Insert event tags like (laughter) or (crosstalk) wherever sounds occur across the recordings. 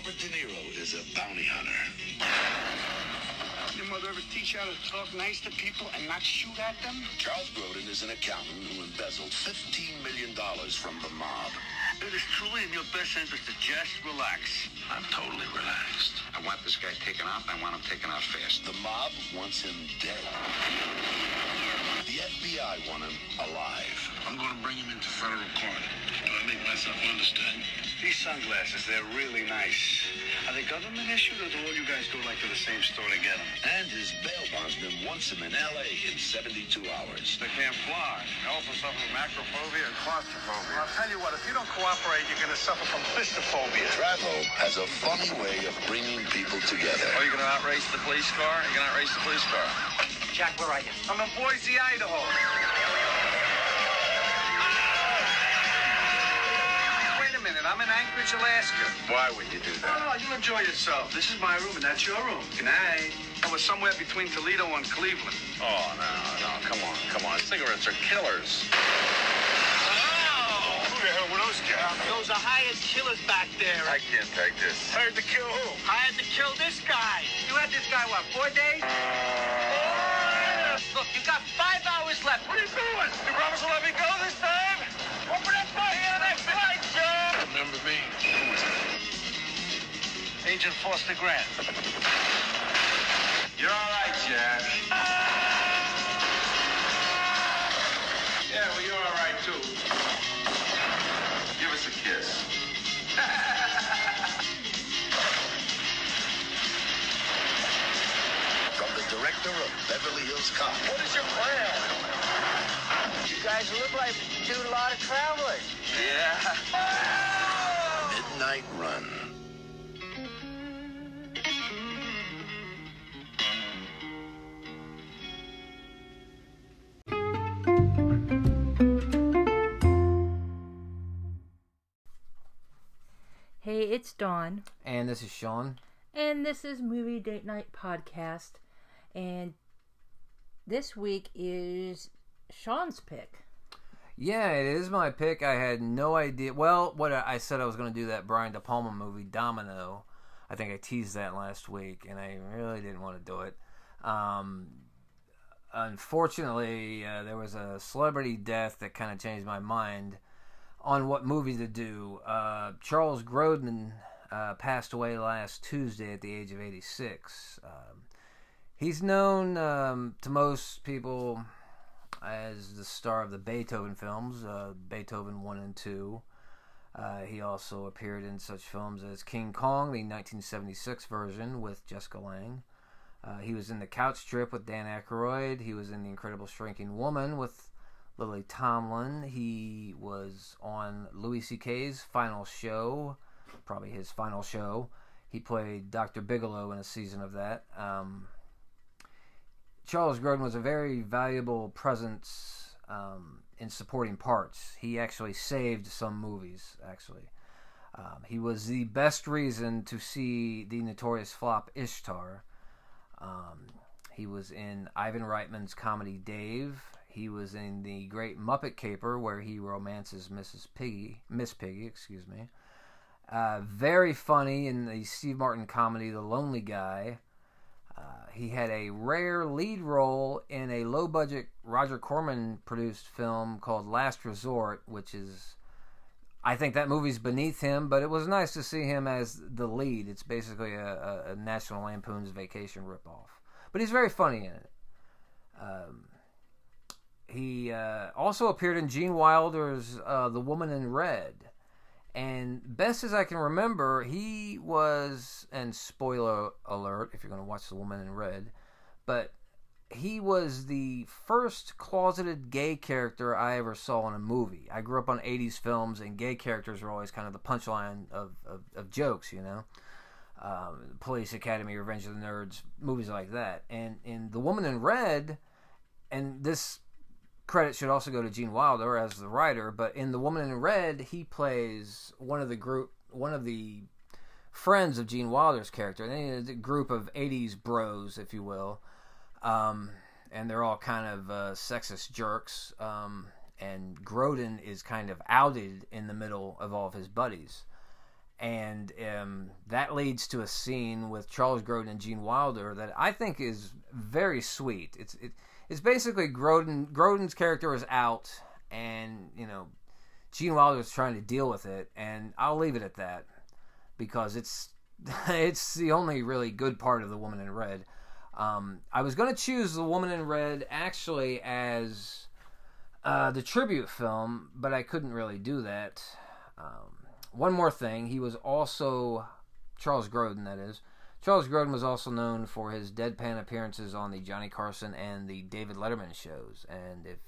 Robert De Niro is a bounty hunter. Your mother ever teach you how to talk nice to people and not shoot at them? Charles Grodin is an accountant who embezzled $15 million from the mob. It is truly in your best interest to just relax. I'm totally relaxed. I want this guy taken out, and I want him taken out fast. The mob wants him dead. The FBI want him alive. I'm going to bring him into federal court. Do I make myself understood? These sunglasses, they're really nice. Are they government issued or do all you guys go like to the same store to get them? And his bail bondsman wants him in L.A. in 72 hours. They can't fly. They also suffer from acrophobia and claustrophobia. I'll tell you what, if you don't cooperate, you're going to suffer from fistophobia. Travo has a funny way of bringing people together. Are you going to outrace the police car? You're going to outrace the police car. Jack, where are you? I'm in Boise, Idaho. I'm in Anchorage, Alaska. Why would you do that? Oh, you enjoy yourself. This is my room and that's your room. Good night. I was somewhere between Toledo and Cleveland. Oh, no, no, come on, come on. Cigarettes are killers. Who the hell were those guys? Those are hired killers back there. I can't take this. Hired to kill who? Hired to kill this guy. You had this guy, what, four days? Look, you got five hours left. What are you doing? You promise to let me go this time? Open that door here next night, Joe. Remember me? Agent Foster Grant. You're all right, Jack. Yeah, well, you're all right, too. Give us a kiss. (laughs) From the director of Beverly Hills Cop. What is your plan? You guys look like you do a lot of traveling. Yeah. (laughs) Midnight Run. Hey, it's Dawn, And this is Sean. and this is Movie Date Night Podcast. And this week is Sean's pick. Yeah, it is my pick. I had no idea. Well, what I said I was going to do that Brian De Palma movie, Domino. I think I teased that last week, and I really didn't want to do it. Um, unfortunately, uh, there was a celebrity death that kind of changed my mind on what movie to do. Uh, Charles Grodin uh, passed away last Tuesday at the age of 86. Um, he's known um, to most people as the star of the Beethoven films, uh, Beethoven 1 and 2. Uh, he also appeared in such films as King Kong, the 1976 version with Jessica Lange. Uh, he was in The Couch Trip with Dan Aykroyd. He was in The Incredible Shrinking Woman with Lily Tomlin. He was on Louis C.K.'s final show, probably his final show. He played Dr. Bigelow in a season of that. Um, Charles Grodin was a very valuable presence um, in supporting parts. He actually saved some movies, actually. Um, he was the best reason to see the notorious flop Ishtar. Um, he was in Ivan Reitman's comedy Dave. He was in the Great Muppet Caper, where he romances Mrs. Piggy, Miss Piggy, excuse me. Uh, very funny in the Steve Martin comedy The Lonely Guy. He had a rare lead role in a low budget Roger Corman produced film called Last Resort, which is, I think that movie's beneath him, but it was nice to see him as the lead. It's basically a, a, a National Lampoon's Vacation ripoff. But he's very funny in it. Um, he uh, also appeared in Gene Wilder's uh, The Woman in Red. And best as I can remember, he was, and spoiler alert if you're going to watch The Woman in Red, but he was the first closeted gay character I ever saw in a movie. I grew up on 80s films, and gay characters were always kind of the punchline of, of, of jokes, you know? Um, Police Academy, Revenge of the Nerds, movies like that. And in The Woman in Red, and this credit should also go to Gene Wilder as the writer, but in The Woman in Red, he plays one of the group, one of the friends of Gene Wilder's character. And a group of '80s bros, if you will, um, and they're all kind of uh, sexist jerks. Um, and Grodin is kind of outed in the middle of all of his buddies, and um, that leads to a scene with Charles Grodin and Gene Wilder that I think is very sweet. It's it, it's basically Grodin Grodin's character is out, and you know Gene Wilder is trying to deal with it, and I'll leave it at that because it's (laughs) it's the only really good part of the Woman in Red. Um, I was going to choose the Woman in Red actually as uh, the tribute film, but I couldn't really do that. Um, one more thing, he was also Charles Grodin. That is, Charles Grodin was also known for his deadpan appearances on the Johnny Carson and the David Letterman shows. And if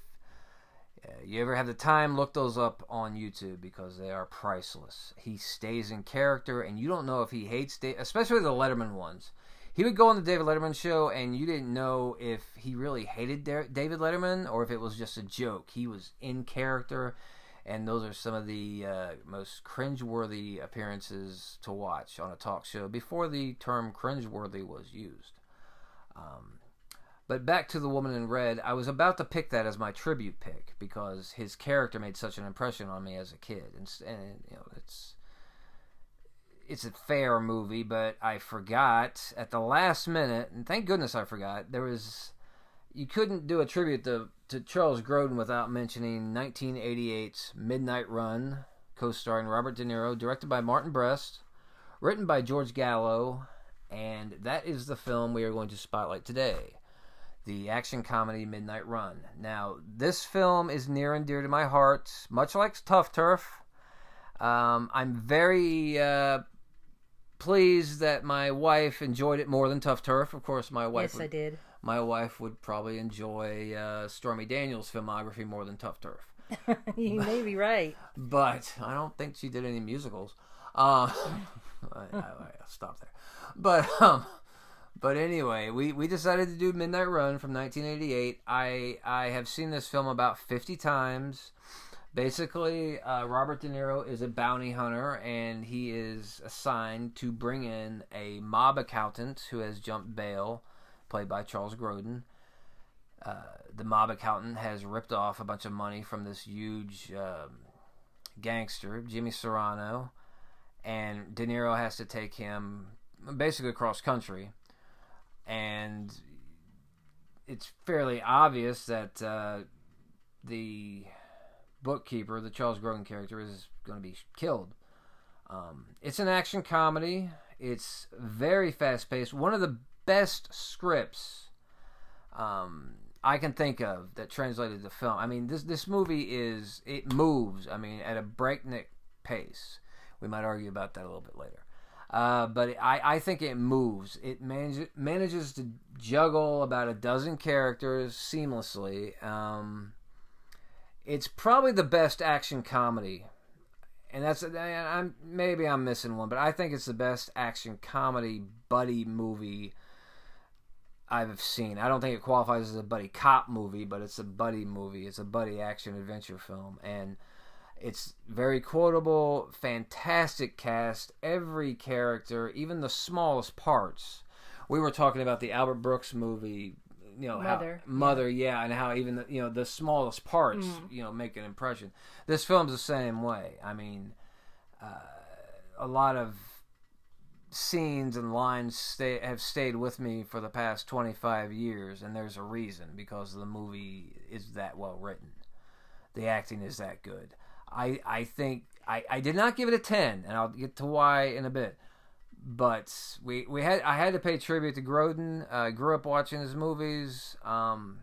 uh, you ever have the time, look those up on YouTube because they are priceless. He stays in character, and you don't know if he hates, da- especially the Letterman ones. He would go on the David Letterman show, and you didn't know if he really hated David Letterman or if it was just a joke. He was in character, and those are some of the uh, most cringeworthy appearances to watch on a talk show before the term cringeworthy was used. Um, but back to the woman in red, I was about to pick that as my tribute pick because his character made such an impression on me as a kid, and, and you know it's it's a fair movie, but I forgot at the last minute, and thank goodness I forgot. There was you couldn't do a tribute to to Charles Grodin without mentioning 1988's Midnight Run, co-starring Robert De Niro, directed by Martin Brest, written by George Gallo, and that is the film we are going to spotlight today. The action comedy Midnight Run. Now, this film is near and dear to my heart, much like Tough Turf. Um, I'm very uh, pleased that my wife enjoyed it more than Tough Turf. Of course, my wife. Yes, would, I did. My wife would probably enjoy uh, Stormy Daniels' filmography more than Tough Turf, (laughs) you may be right. but I don't think she did any musicals. Uh, (laughs) I, I, I'll stop there. But um, but anyway, we, we decided to do Midnight Run from 1988. I I have seen this film about 50 times. Basically, uh, Robert De Niro is a bounty hunter, and he is assigned to bring in a mob accountant who has jumped bail, played by Charles Grodin. Uh, the mob accountant has ripped off a bunch of money from this huge um, gangster, Jimmy Serrano, and De Niro has to take him basically across country. And it's fairly obvious that uh, the bookkeeper, the Charles Grodin character, is going to be killed. Um, it's an action comedy. It's very fast paced. One of the best scripts um, I can think of that translated to film. I mean, this this movie is it moves. I mean, at a breakneck pace. We might argue about that a little bit later. Uh, but I, I think it moves. It manage, manages to juggle about a dozen characters seamlessly. Um, it's probably the best action comedy, and that's I'm maybe I'm missing one, but I think it's the best action comedy buddy movie I've seen. I don't think it qualifies as a buddy cop movie, but it's a buddy movie. It's a buddy action adventure film, and it's very quotable, fantastic cast, every character, even the smallest parts. We were talking about the Albert Brooks movie, you know, Mother, how, Mother, yeah. and how even the, you know the smallest parts, you know, make an impression. This film's the same way. I mean, uh, a lot of scenes and lines stay, have stayed with me for the past 25 years, and there's a reason because the movie is that well written. The acting is that good. I I think I, I did not give it a ten, and I'll get to why in a bit. But we, we had I had to pay tribute to Grodin. I uh, grew up watching his movies, um,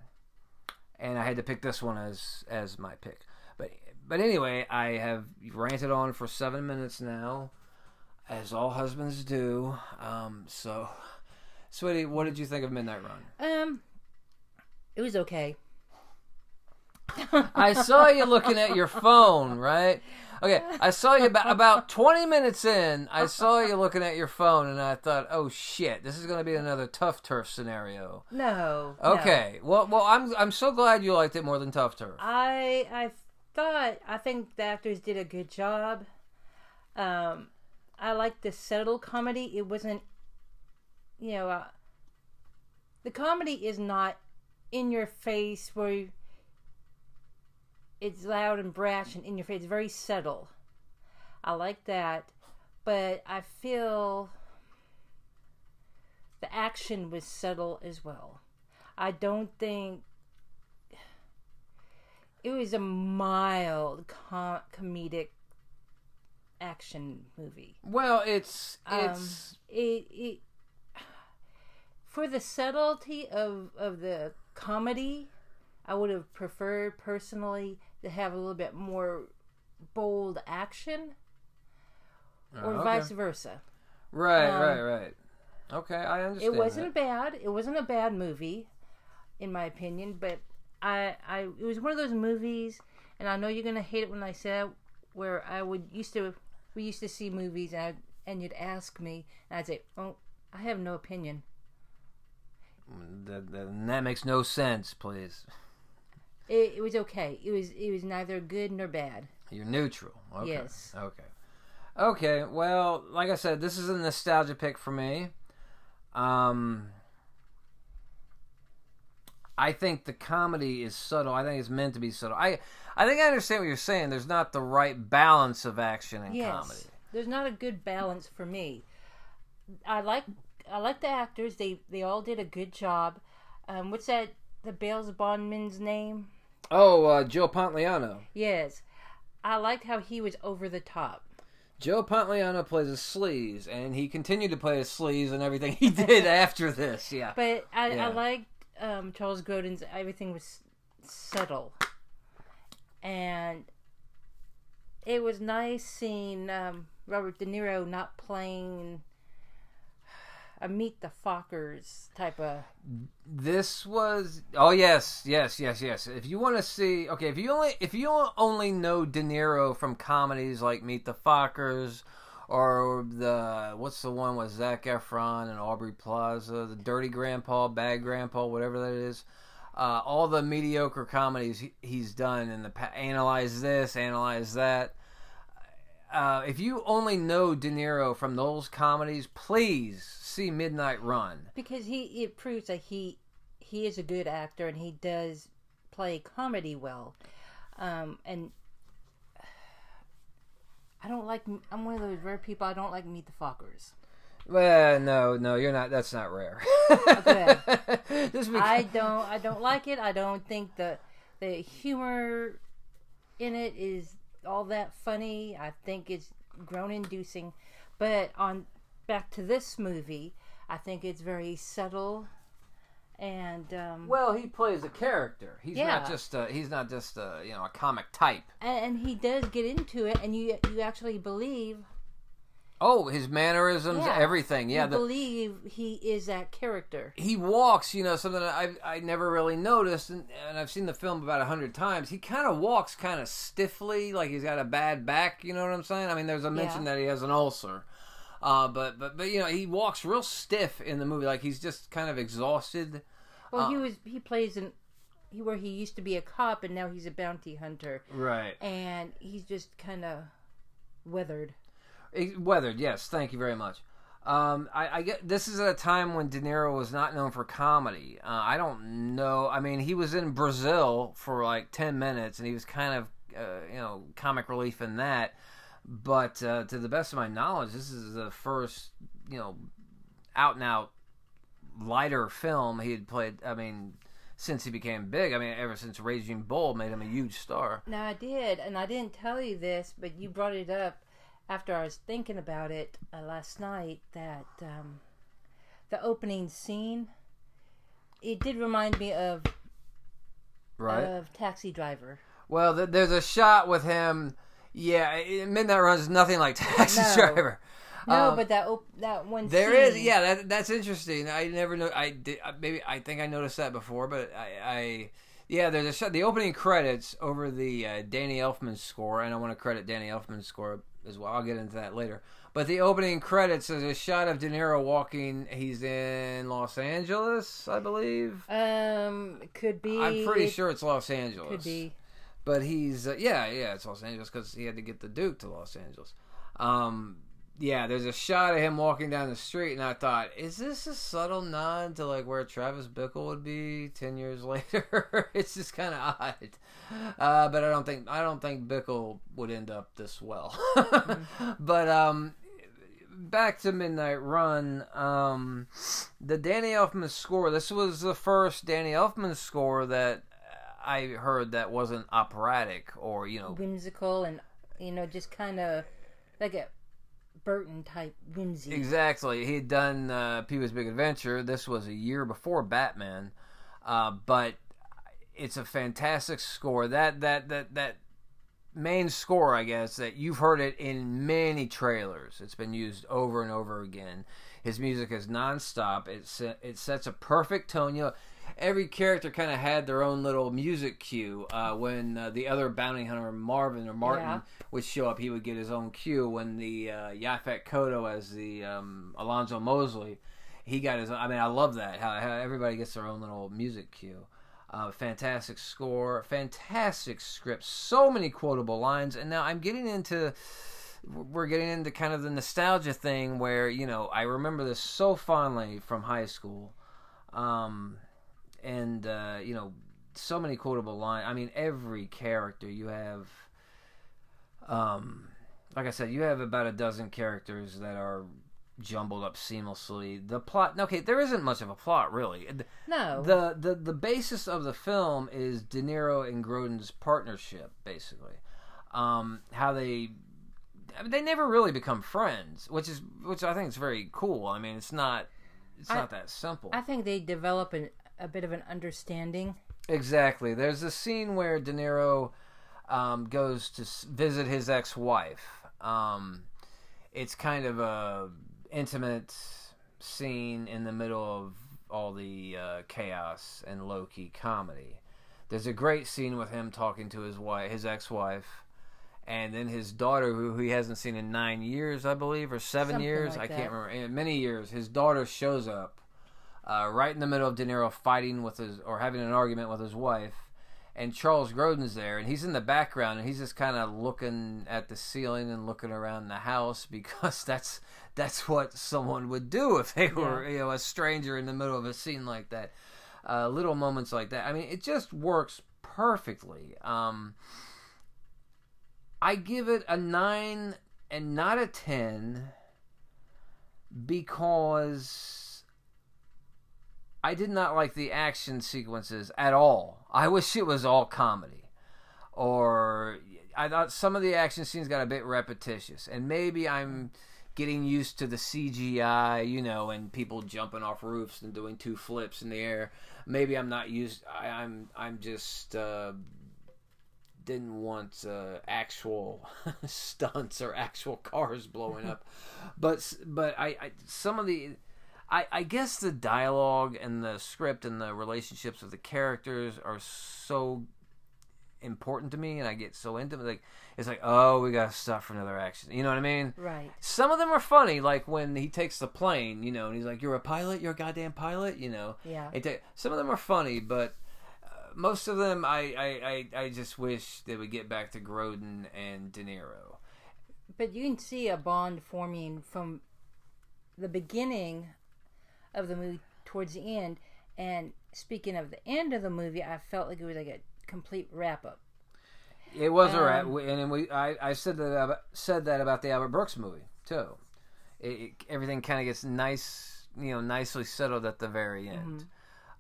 and I had to pick this one as as my pick. But but anyway, I have ranted on for seven minutes now, as all husbands do. Um, so, sweetie, what did you think of Midnight Run? Um, it was okay. I saw you looking at your phone, right? Okay, I saw you about about 20 minutes in. I saw you looking at your phone, and I thought, "Oh shit, this is going to be another tough turf scenario." No. Okay, well, well, I'm I'm so glad you liked it more than tough turf. I I thought I think the actors did a good job. Um, I like the subtle comedy. It wasn't, you know, uh, the comedy is not in your face where. You, it's loud and brash and in your face. It's very subtle. I like that. but I feel the action was subtle as well. I don't think it was a mild com- comedic action movie. Well, it's Um, it's it, it for the subtlety of of the comedy, I would have preferred personally to have a little bit more bold action, or Oh, okay. vice versa. right, um, right, right. Okay, I understand. It wasn't that. bad. It wasn't a bad movie, in my opinion. But I, I, it was one of those movies, and I know you're gonna hate it when I say it, where I would used to, we used to see movies, and I, and you'd ask me, and I'd say, "Oh, I have no opinion." That, that, that makes no sense. Please, It, it was okay. It was, it was neither good nor bad. you're neutral. Okay. Yes. Okay. Okay. Well, like I said, this is a nostalgia pick for me. Um, I think the comedy is subtle. I think it's meant to be subtle. I, I think I understand what you're saying. There's not the right balance of action and Yes, comedy. there's not a good balance for me. I like, I like the actors. They, they all did a good job. Um, what's that? The Bales Bondman's name? Oh, uh, Joe Pantoliano. Yes. I liked how he was over the top. Joe Pantoliano plays a sleaze, and he continued to play a sleaze and everything he (laughs) did after this. Yeah. But I, Yeah. I liked um, Charles Grodin's, everything was subtle. And it was nice seeing um, Robert De Niro not playing a Meet the Fockers type of. This was oh yes yes yes yes. If you want to see okay, if you only if you only know De Niro from comedies like Meet the Fockers or the what's the one with Zac Efron and Aubrey Plaza, the Dirty Grandpa, Bad Grandpa, whatever that is. Uh, all the mediocre comedies he, he's done in the pa- analyze this, analyze that. Uh, if you only know De Niro from those comedies, please see Midnight Run. Because he it proves that he he is a good actor and he does play comedy well. Um, and I don't like. I'm one of those rare people. I don't like Meet the Fockers. Well, no, no, you're not. That's not rare. Okay. (laughs) Just because, I don't I don't like it. I don't think the the humor in it is all that funny. I think it's groan inducing. But on back to this movie, I think it's very subtle and um well, he plays a character. He's Yeah. not just. A, he's not just a, you know a comic type. and, and he does get into it and you you actually believe Oh, his mannerisms, yeah, everything. Yeah, you the, believe he is that character. he walks. You know, something I I never really noticed, and, and I've seen the film about a hundred times. He kind of walks kind of stiffly, like he's got a bad back. You know what I'm saying? I mean, there's a mention Yeah. that he has an ulcer. Uh, but but but you know he walks real stiff in the movie, like he's just kind of exhausted. Well, he Uh, was he plays in he where he used to be a cop and now he's a bounty hunter. Right. and he's just kind of weathered. Eh, Weathered, yes. Thank you very much. Um, I, I get this is at a time when De Niro was not known for comedy. Uh, I don't know. I mean, he was in Brazil for like ten minutes, and he was kind of uh, you know comic relief in that. But uh, to the best of my knowledge, this is the first you know out and out lighter film he had played. I mean, since he became big. I mean, ever since Raging Bull made him a huge star. Now I did, and I didn't tell you this, but you brought it up after I was thinking about it uh, last night. That um, the opening scene, it did remind me of Right. of Taxi Driver. Well, th- there's a shot with him. Yeah, Midnight Run is nothing like (laughs) Taxi No. Driver. No, Um, but that op- that one there is, scene, yeah, that, that's interesting. I never know. I did uh, maybe I think I noticed that before, but I, I yeah, there's a shot. The opening credits over the uh, Danny Elfman score, and I want to credit Danny Elfman's score as well. I'll get into that later. But the opening credits is a shot of De Niro walking. He's in Los Angeles, I believe. Um, could be. I'm pretty sure it's Los Angeles. Could be. But he's uh, yeah yeah it's Los Angeles because he had to get the Duke to Los Angeles. Um, yeah, there's a shot of him walking down the street, and I thought, is this a subtle nod to like where Travis Bickle would be ten years (laughs) later? it's just kind of odd, uh, but I don't think I don't think Bickle would end up this well. (laughs) but um, back to Midnight Run. Um, the Danny Elfman score. This was the first Danny Elfman score that I heard that wasn't operatic or you know whimsical and you know just kind of like a Burton type whimsy. Exactly. He had done uh, Pee Wee's Big Adventure. This was a year before Batman, uh, but it's a fantastic score. That that that that main score, I guess, that you've heard it in many trailers. It's been used over and over again. His music is nonstop. It it sets a perfect tone. You know, every character kind of had their own little music cue. Uh, when uh, the other bounty hunter Marvin or Martin Yeah. would show up, he would get his own cue. When the uh, Yaphet Kotto as the um, Alonzo Mosley, he got his. I mean, I love that how, how everybody gets their own little music cue. Uh, fantastic score, fantastic script, so many quotable lines, and now I'm getting into we're getting into kind of the nostalgia thing where you know I remember this so fondly from high school, um, and uh, you know so many quotable lines. I mean, every character you have, um, like I said, you have about a dozen characters that are jumbled up seamlessly. The plot, okay, there isn't much of a plot really. no, The the the basis of the film is De Niro and Grodin's partnership, basically. Um, how they I mean, they never really become friends, which is which I think is very cool. I mean, it's not it's I- not that simple. I think they develop an, a bit of an understanding. Exactly. There's a scene where De Niro um, goes to visit his ex-wife. Um, it's kind of a intimate scene in the middle of all the uh, chaos and low-key comedy. There's a great scene with him talking to his wife, his ex-wife, and then his daughter, who he hasn't seen in nine years, I believe, or seven Something years. like I can't remember. In many years, his daughter shows up uh, right in the middle of De Niro fighting with his or having an argument with his wife, and Charles Grodin's there, and he's in the background, and he's just kind of looking at the ceiling and looking around the house (laughs) because that's that's what someone would do if they were you know a stranger in the middle of a scene like that. Uh, little moments like that. I mean, it just works perfectly. Um, I give it a nine and not a ten because I did not like the action sequences at all. I wish it was all comedy. Or I thought some of the action scenes got a bit repetitious. And maybe I'm getting used to the CGI, you know, and people jumping off roofs and doing two flips in the air. Maybe I'm not used I, I'm I'm just uh didn't want uh, actual (laughs) stunts or actual cars blowing up, but but I, I some of the I, I guess the dialogue and the script and the relationships of the characters are so important to me, and I get so into it. Like it's like, oh, we got to stop for another action. You know what I mean? Right. Some of them are funny, like when he takes the plane, you know, and he's like, "You're a pilot. You're a goddamn pilot." You know. Yeah. It ta- some of them are funny, but uh, most of them, I, I, I, I just wish they would get back to Grodin and De Niro. But you can see a bond forming from the beginning of the movie towards the end. And speaking of the end of the movie, I felt like it was like a complete wrap up. It was a rat, Um, and we, I, I said that about, said that about the Albert Brooks movie too. It, it, everything kind of gets nice, you know, nicely settled at the very end.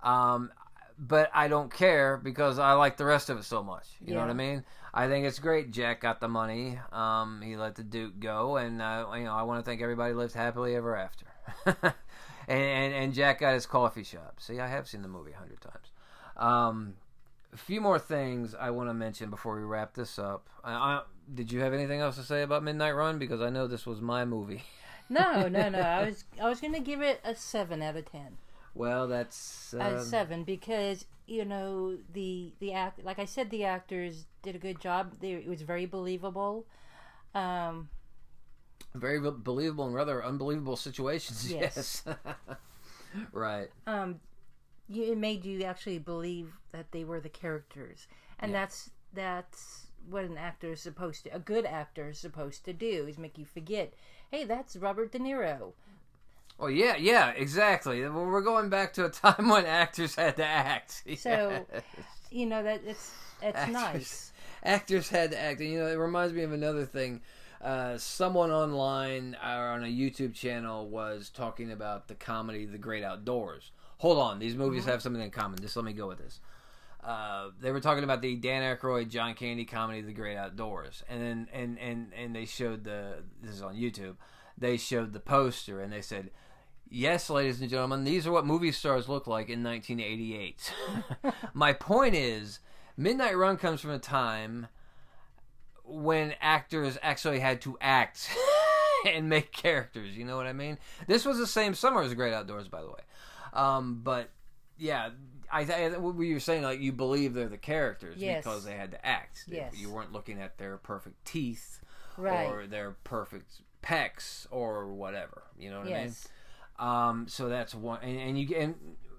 Um, but I don't care because I like the rest of it so much. You know what I mean? I think it's great. Jack got the money. Um, he let the Duke go, and uh, you know I want to think everybody lived happily ever after. (laughs) and, and and Jack got his coffee shop. See, I have seen the movie a hundred times. Um, a few more things I want to mention before we wrap this up. I, I, did you have anything else to say about Midnight Run? Because I know this was my movie. (laughs) No, no, no. (laughs) I was I was gonna give it a seven out of ten. Well, that's a um, seven because you know the the act like I said the actors did a good job. They, it was very believable. Um, very believable and rather unbelievable situations. (laughs) Yes, Yes. (laughs) right. um, you, it made you actually believe that they were the characters, and that's that's what an actor is supposed to. A good actor is supposed to do is make you forget. Hey, that's Robert De Niro. Well, yeah, yeah, exactly. Well, We're going back to a (laughs) time when actors had to act. So Yes. you know that it's it's Actors. nice. actors had to act. And, you know, it reminds me of another thing. Uh, someone online or on a YouTube channel was talking about the comedy The Great Outdoors. Hold on, these movies have something in common. Just let me go with this. Uh, they were talking about the Dan Aykroyd, John Candy comedy, The Great Outdoors, and then and and and they showed the this is on YouTube. They showed the poster and they said, "Yes, ladies and gentlemen, these are what movie stars look like in 1988." (laughs) My point is, Midnight Run comes from a time when actors actually had to act (laughs) and make characters. You know what I mean? This was the same summer as Great Outdoors, by the way. Um, but yeah, I, I what you were saying, like you believe they're the characters Yes. because they had to act. Yes. You weren't looking at their perfect teeth Right. or their perfect pecs or whatever. You know what yes. I mean? Um, so that's one, and, and you get and,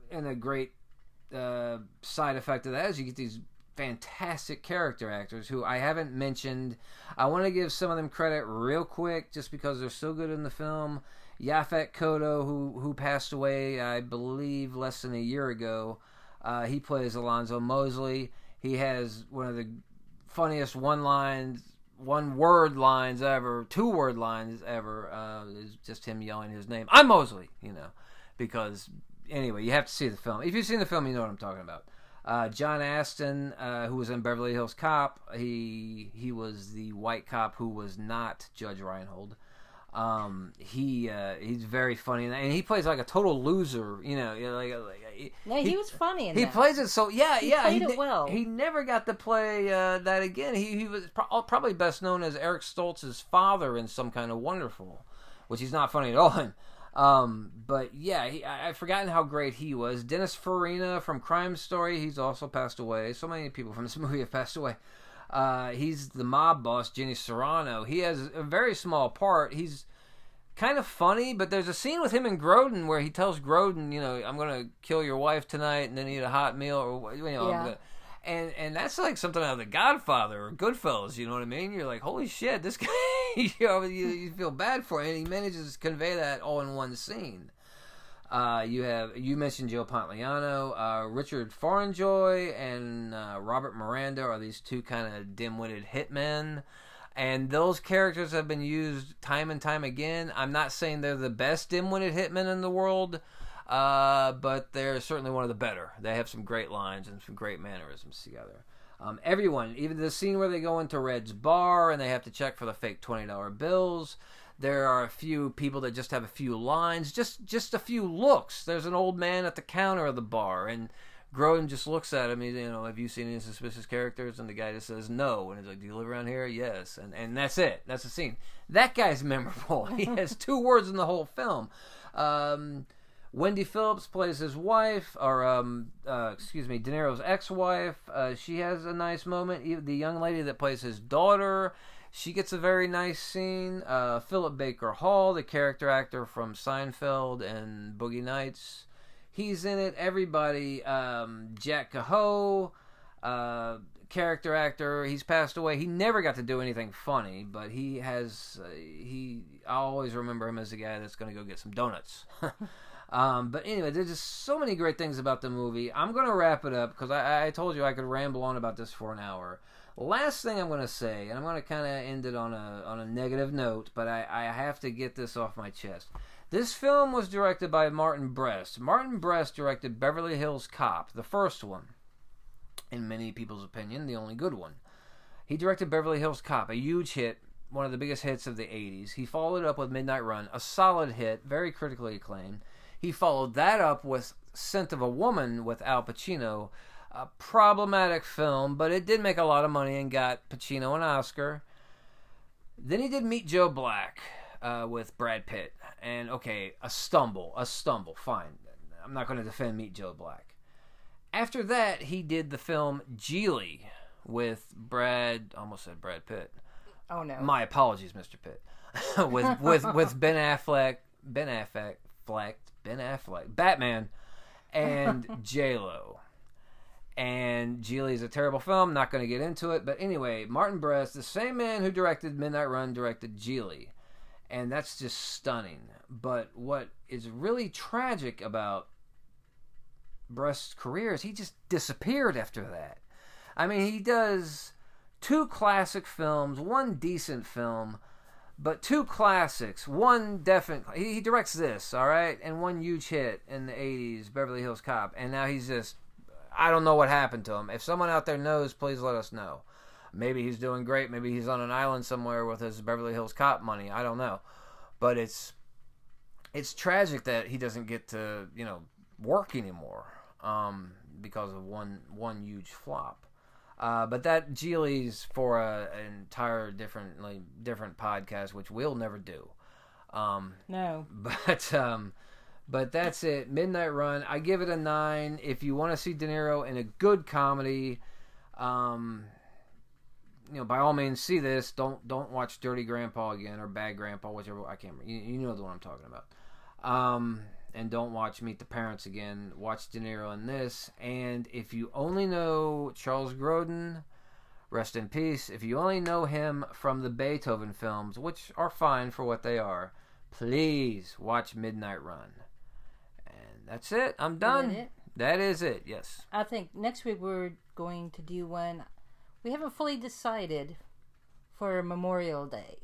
and a great uh, side effect of that is you get these fantastic character actors who I haven't mentioned. I want to give some of them credit real quick, just because they're so good in the film. Yaphet Kotto, who who passed away, I believe, less than a year ago. Uh, he plays Alonzo Mosley. He has one of the funniest one lines, one word lines ever, two word lines ever. Uh, is just him yelling his name. I'm Mosley, you know, because anyway, you have to see the film. If you've seen the film, you know what I'm talking about. Uh, John Ashton, uh, who was in Beverly Hills Cop, he he was the white cop who was not Judge Reinhold. Um, he uh, he's very funny, and he plays like a total loser. You know, you know, like, like No, he, was funny in he that. plays it so yeah, He yeah. played he it well. He never got to play uh, that again. He he was pro- probably best known as Eric Stoltz's father in some kind of Wonderful, which he's not funny at all in. (laughs) Um, but yeah, he, I, I've forgotten how great he was. Dennis Farina from Crime Story, he's also passed away. So many people from this (laughs) movie have passed away. Uh, he's the mob boss, Jimmy Serrano. He has a very small part. He's kind of funny, but there's a scene with him and Grodin where he tells Grodin, you know, I'm gonna kill your wife tonight and then eat a hot meal, or you know, Yeah. and and that's like something out of The Godfather or Goodfellas. You know what I mean? You're like, holy shit, this guy. (laughs) you you, you feel bad for him, and he manages to convey that all in one scene. Uh, you have you mentioned Joe Pantoliano, uh, Richard Foronjy, and uh, Robert Miranda are these two kind of dim-witted hitmen, and those characters have been used time and time again. I'm not saying they're the best dim-witted hitmen in the world, uh, but they're certainly one of the better. They have some great lines and some great mannerisms together. Um, everyone, even the scene where they go into Red's bar and they have to check for the fake twenty dollar bills. There are a few people that just have a few lines, just just a few looks. There's an old man at the counter of the bar, and Grodin just looks at him. He's, you know, have you seen any suspicious characters? And the guy just says no. And he's like, Do you live around here? Yes. And and that's it. That's the scene. That guy's (laughs) memorable. he has two words in the whole film. Um, Wendy Phillips plays his wife, or um, uh, excuse me, De Niro's ex-wife. Uh, she has a nice moment. The young lady that plays his daughter, she gets a very nice scene. Uh, Philip Baker Hall, the character actor from Seinfeld and Boogie Nights, he's in it. Everybody, um, Jack Kehoe, uh, character actor. He's passed away. He never got to do anything funny, but he has. Uh, he. I always remember him as the guy that's going to go get some donuts. (laughs) um, but anyway, there's just so many great things about the movie. I'm going to wrap it up because I, I told you I could ramble on about this for an hour. Last thing I'm going to say, and I'm going to kind of end it on a on a negative note, but I, I have to get this off my chest. This film was directed by Martin Brest. Martin Brest directed Beverly Hills Cop, the first one in many people's opinion, the only good one. He directed Beverly Hills Cop, a huge hit, one of the biggest hits of the 80s. He followed up with Midnight Run, a solid hit, very critically acclaimed. He followed that up with Scent of a Woman with Al Pacino, a problematic film, but it did make a lot of money and got Pacino an Oscar. Then he did Meet Joe Black uh, with Brad Pitt. And okay, a stumble, a stumble, fine. I'm not going to defend Meet Joe Black. After that, he did the film Gigli with Brad. Almost said Brad Pitt. Oh no. My apologies, Mr. Pitt. (laughs) with with with Ben Affleck, Ben Affleck, Fleck, Ben Affleck, Batman, and (laughs) J Lo. And Gigli is a terrible film. Not going to get into it, but anyway, Martin Brest, the same man who directed Midnight Run, directed Gigli, and that's just stunning. But what is really tragic about Brest's career is he just disappeared after that. I mean, he does two classic films, one decent film, But two classics. One definite. He, he directs this, all right, and one huge hit in the '80s, Beverly Hills Cop, and now he's just. I don't know what happened to him. If someone out there knows, please let us know. Maybe he's doing great. Maybe he's on an island somewhere with his Beverly Hills Cop money. I don't know, but it's it's tragic that he doesn't get to you know work anymore um, because of one one huge flop. Uh, but that Gigli's for a, an entire differently different podcast, which we'll never do. Um, No. (laughs) but um, but that's it. Midnight Run. I give it a nine. If you want to see De Niro in a good comedy, um, you know, by all means, see this. Don't don't watch Dirty Grandpa again or Bad Grandpa, whichever. I can't. remember. You, you know the one I'm talking about. Um, and don't watch Meet the Parents again. Watch De Niro in this. And if you only know Charles Grodin, rest in peace. If you only know him from the Beethoven films, which are fine for what they are, please watch Midnight Run. And that's it. I'm done. it? That is it. Yes. I think next week we're going to do one. We haven't fully decided for Memorial Day,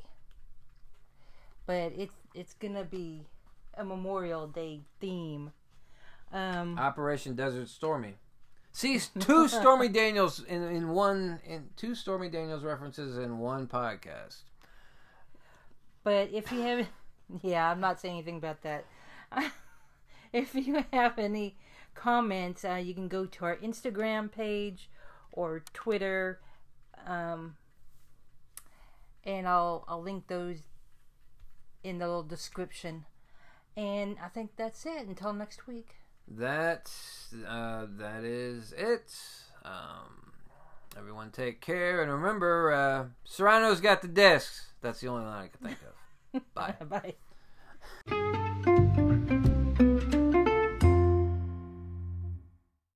but it's it's gonna be a Memorial Day theme. Um, Operation Desert Stormy. See, two Stormy (laughs) Daniels in, in one in two Stormy Daniels references in one podcast. but if you have, (laughs) yeah, I'm not saying anything about that. (laughs) if you have any comments, uh, you can go to our Instagram page or Twitter, um, and I'll I'll link those in the little description. And I think that's it. Until next week. That's uh, that is it. Um, everyone take care and remember, uh, Serrano's got the discs. That's the only line I can think of. (laughs) Bye. Bye.